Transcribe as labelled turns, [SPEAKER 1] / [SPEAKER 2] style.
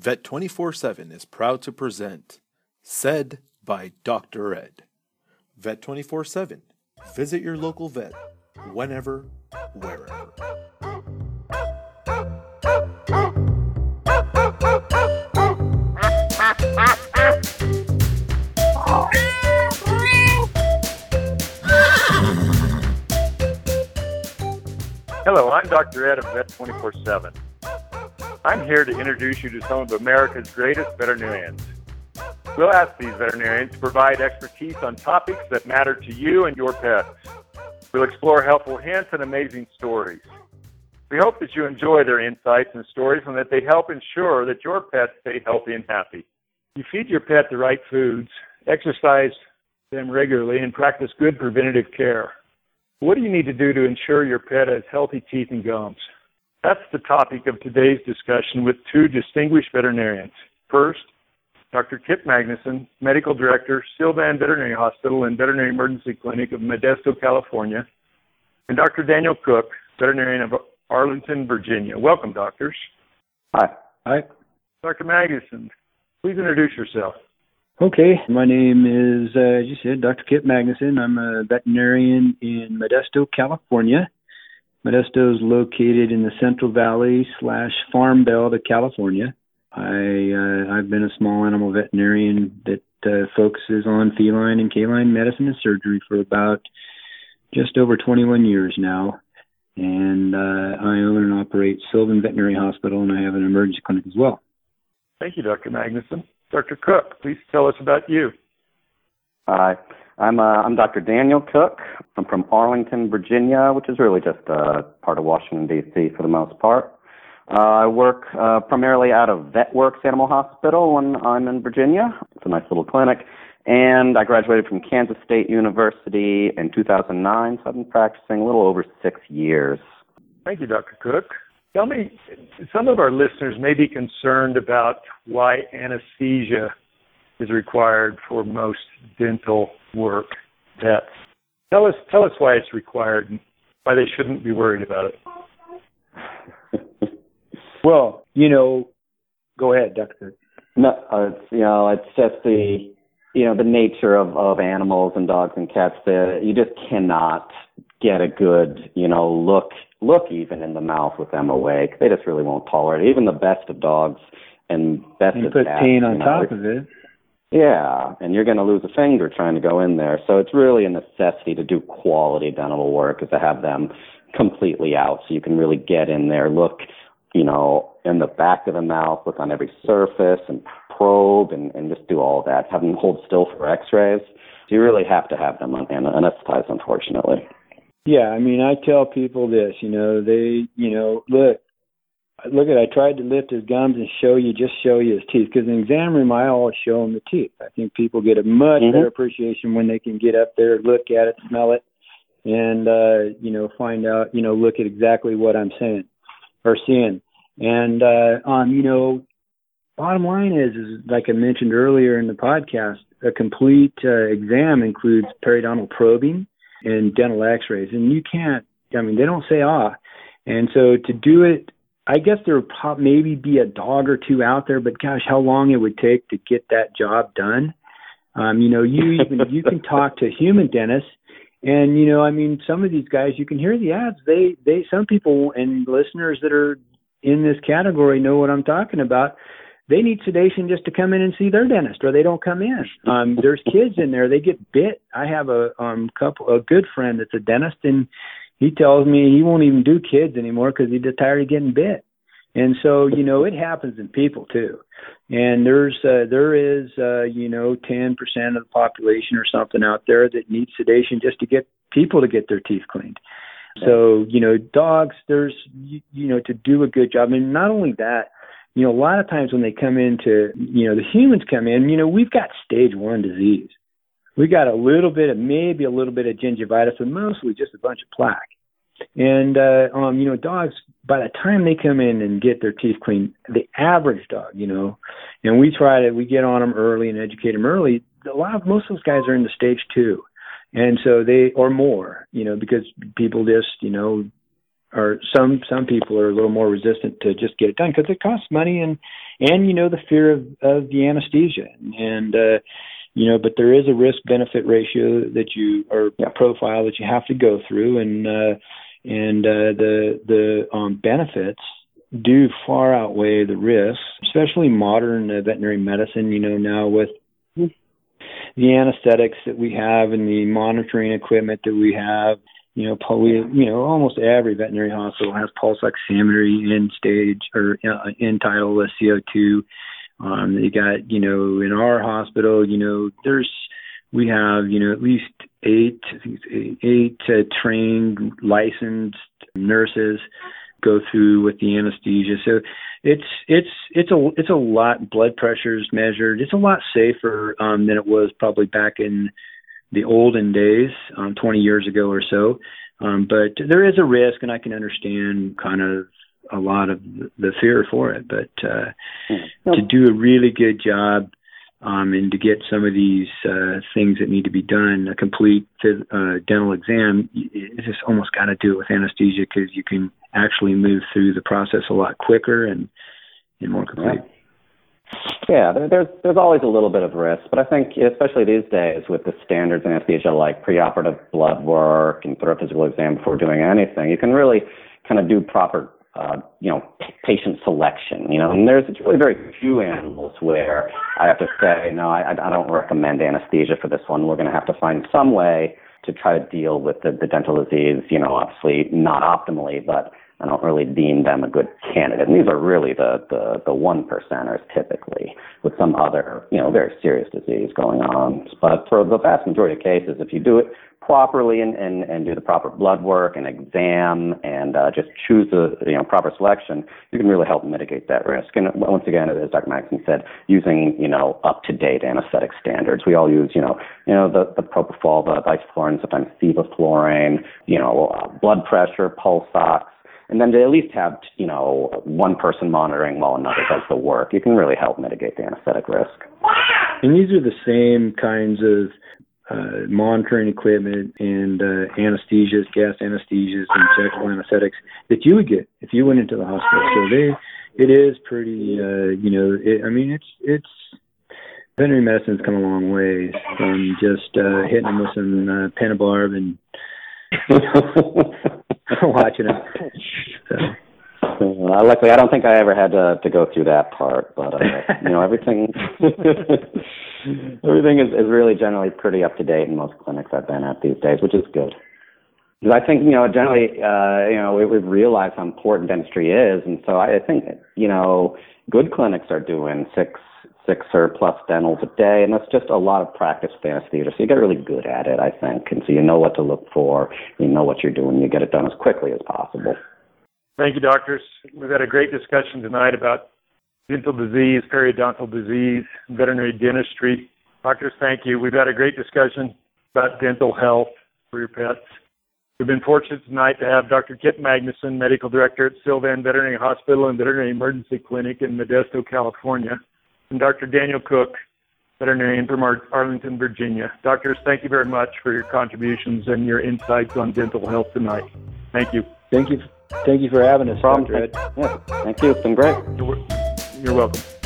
[SPEAKER 1] Vet 24 7 is proud to present Said by Dr. Ed. Vet 24 7. Visit your local vet whenever, wherever.
[SPEAKER 2] Hello, I'm Dr. Ed of Vet 24 7. I'm here to introduce you to some of America's greatest veterinarians. We'll ask these veterinarians to provide expertise on topics that matter to you and your pets. We'll explore helpful hints and amazing stories. We hope that you enjoy their insights and stories and that they help ensure that your pets stay healthy and happy. You feed your pet the right foods, exercise them regularly, and practice good preventative care. What do you need to do to ensure your pet has healthy teeth and gums? That's the topic of today's discussion with two distinguished veterinarians. First, Dr. Kipp Magnussen, Medical Director, Sylvan Veterinary Hospital and Veterinary Emergency Clinic of Modesto, California, and Dr. Daniel Cook, veterinarian of Arlington, Virginia. Welcome, doctors.
[SPEAKER 3] Hi.
[SPEAKER 4] Hi.
[SPEAKER 2] Dr. Magnussen, please introduce yourself.
[SPEAKER 4] Okay, my name is, uh, as you said, Dr. Kipp Magnussen. I'm a veterinarian in Modesto, California. Modesto is located in the Central Valley slash Farm Belt of California. I uh, I've been a small animal veterinarian that uh, focuses on feline and canine medicine and surgery for about just over 21 years now. And uh, I own and operate Sylvan Veterinary Hospital, and I have an emergency clinic as well.
[SPEAKER 2] Thank you, Dr. Magnussen. Dr. Cook, please tell us about you.
[SPEAKER 3] Hi. I'm uh, I'm Dr. Daniel Cook. I'm from Arlington, Virginia, which is really just uh, part of Washington D.C. for the most part. Uh, I work uh, primarily out of VetWorks Animal Hospital when I'm in Virginia. It's a nice little clinic. And I graduated from Kansas State University in 2009, so I've been practicing a little over six years.
[SPEAKER 2] Thank you, Dr. Cook. Tell me, some of our listeners may be concerned about why anesthesia is required for most dental work pets. Tell us, tell us why it's required and why they shouldn't be worried about it.
[SPEAKER 4] well, you know, go ahead, Doctor.
[SPEAKER 3] No, uh, it's you know, it's just the you know the nature of of animals and dogs and cats. That you just cannot get a good you know look look even in the mouth with them awake. They just really won't tolerate it. Even the best of dogs and best
[SPEAKER 4] you
[SPEAKER 3] of
[SPEAKER 4] put
[SPEAKER 3] cats.
[SPEAKER 4] pain on
[SPEAKER 3] you know,
[SPEAKER 4] top of it.
[SPEAKER 3] Yeah, and you're going to lose a finger trying to go in there. So it's really a necessity to do quality dental work is to have them completely out so you can really get in there, look, you know, in the back of the mouth, look on every surface and probe and, and just do all that. Have them hold still for x-rays. So you really have to have them anesthetized, unfortunately.
[SPEAKER 4] Yeah, I mean, I tell people this, you know, they, you know, look, look at I tried to lift his gums and show you just show you his teeth because in the exam room I always show them the teeth. I think people get a much
[SPEAKER 3] Mhm.
[SPEAKER 4] better appreciation when they can get up there, look at it, smell it, and uh, you know find out you know look at exactly what I'm saying or seeing. And uh, um, you know, bottom line is is like I mentioned earlier in the podcast, a complete uh, exam includes periodontal probing and dental X-rays, and you can't. I mean, they don't say ah. And so to do it I guess there would maybe be a dog or two out there, but gosh, how long it would take to get that job done. Um, you know, you even you can talk to human dentists, and you know, I mean, some of these guys you can hear the ads. They they some people and listeners that are in this category know what I'm talking about. They need sedation just to come in and see their dentist, or they don't come in. Um, there's kids in there; they get bit. I have a um couple, a good friend that's a dentist, and he tells me he won't even do kids anymore because he's tired of getting bit. And so, you know, it happens in people too. And there's uh, there is uh, you know 10% of the population or something out there that needs sedation just to get people to get their teeth cleaned. So, you know, dogs there's you, you know to do a good job. And not only that, you know, a lot of times when they come into, you know, the humans come in, you know, we've got stage 1 disease we got a little bit of maybe a little bit of gingivitis, but mostly just a bunch of plaque. And uh, um, you know, dogs by the time they come in and get their teeth cleaned, the average dog, you know, and we try to we get on them early and educate them early. A lot of most of those guys are in the stage two, and so they or more, you know, because people just you know are some some people are a little more resistant to just get it done because it costs money and and you know the fear of of the anesthesia and uh you know but there is a risk benefit ratio that you or profile that you have to go through and uh and uh the the um benefits do far outweigh the risks especially modern uh, veterinary medicine you know now with the anesthetics that we have and the monitoring equipment that we have you know, we, you know, almost every veterinary hospital has pulse oximetry in stage or uh, end tidal CO2. Um, you got, you know, in our hospital, you know, there's, we have, you know, at least eight, eight uh, trained, licensed nurses go through with the anesthesia. So it's it's it's a it's a lot. Blood pressures measured. It's a lot safer um, than it was probably back in the olden days, um, 20 years ago or so. Um, but there is a risk, and I can understand kind of a lot of the fear for it. But uh, mm-hmm. to do a really good job um, and to get some of these uh, things that need to be done, a complete uh, dental exam, you just almost got to do it with anesthesia because you can actually move through the process a lot quicker and and more complete. Yeah.
[SPEAKER 3] Yeah, there's there's always a little bit of risk, but I think especially these days with the standards in anesthesia like preoperative blood work and thorough physical exam before doing anything, you can really kind of do proper uh, you know patient selection. You know, and there's really very few animals where I have to say no, I, I don't recommend anesthesia for this one. We're going to have to find some way to try to deal with the, the dental disease. You know, obviously not optimally, but I don't really deem them a good candidate. And these are really the, the, the one percenters typically with some other, you know, very serious disease going on. But for the vast majority of cases, if you do it properly and, and, and do the proper blood work and exam and uh, just choose the you know proper selection, you can really help mitigate that risk. And once again, as Dr. Maxson said, using you know up to date anesthetic standards. We all use you know you know the the propofol, the isoflurane, sometimes sevoflurane, you know uh, blood pressure, pulse ox and then to at least have you know one person monitoring while another does the work, you can really help mitigate the anesthetic risk.
[SPEAKER 4] And these are the same kinds of uh, monitoring equipment and uh, anesthesias, gas anesthesias, and injectable anesthetics that you would get if you went into the hospital. So they, it is pretty, uh, you know, it, I mean, it's it's veterinary medicine's come a long way from just uh, hitting them with some uh, pentobarb and you know, watching it. So.
[SPEAKER 3] Uh, luckily, I don't think I ever had to to go through that part, but uh, you know everything everything is, is really generally pretty up to date in most clinics I've been at these days, which is good. Because I think you know generally uh, you know we, we've realized how important dentistry is, and so I think you know good clinics are doing six six or plus dentals a day, and that's just a lot of practice with anesthesia. So you get really good at it, I think, and so you know what to look for, you know what you're doing, you get it done as quickly as possible.
[SPEAKER 2] Thank you, doctors. We've had a great discussion tonight about dental disease, periodontal disease, veterinary dentistry. Doctors, thank you. We've had a great discussion about dental health for your pets. We've been fortunate tonight to have Dr. Kipp Magnussen, Medical Director at Sylvan Veterinary Hospital and Veterinary Emergency Clinic in Modesto, California and Dr. Daniel Cook, veterinarian from Arlington, Virginia. Doctors, thank you very much for your contributions and your insights on dental health tonight. Thank you.
[SPEAKER 4] Thank you. Thank you for having us,
[SPEAKER 3] Dr. Ed. Yeah, thank you. It's been great.
[SPEAKER 2] You're, welcome.